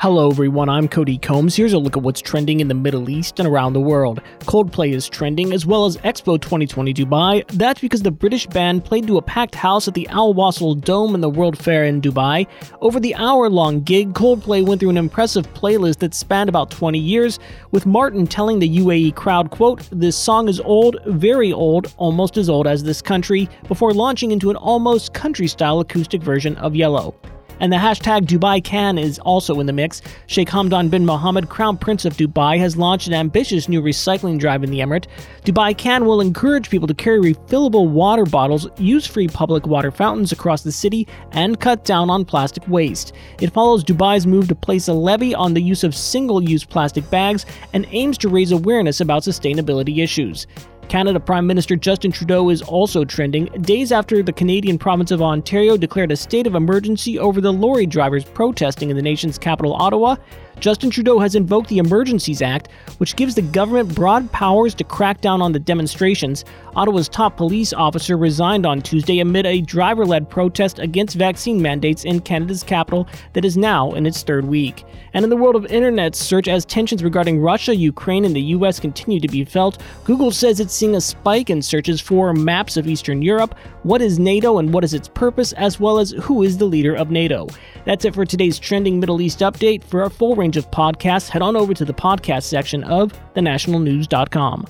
Hello, everyone. I'm Cody Combs. Here's a look at what's trending in the Middle East and around the world. Coldplay is trending, as well as Expo 2020 Dubai. That's because the British band played to a packed house at the Al Wasl Dome in the World Fair in Dubai. Over the hour long gig, Coldplay went through an impressive playlist that spanned about 20 years, with Martin telling the UAE crowd, quote, This song is old, very old, almost as old as this country, before launching into an almost country style acoustic version of Yellow. And the hashtag Dubai Can is also in the mix. Sheikh Hamdan bin Mohammed, Crown Prince of Dubai, has launched an ambitious new recycling drive in the emirate. Dubai Can will encourage people to carry refillable water bottles, use free public water fountains across the city, and cut down on plastic waste. It follows Dubai's move to place a levy on the use of single use plastic bags and aims to raise awareness about sustainability issues. Canada Prime Minister Justin Trudeau is also trending days after the Canadian province of Ontario declared a state of emergency over the lorry drivers protesting in the nation's capital, Ottawa. Justin Trudeau has invoked the Emergencies Act, which gives the government broad powers to crack down on the demonstrations. Ottawa's top police officer resigned on Tuesday amid a driver led protest against vaccine mandates in Canada's capital that is now in its third week. And in the world of internet search, as tensions regarding Russia, Ukraine, and the US continue to be felt, Google says it's seeing a spike in searches for maps of Eastern Europe, what is NATO and what is its purpose, as well as who is the leader of NATO. That's it for today's trending Middle East update. For our full range of podcasts, head on over to the podcast section of thenationalnews.com.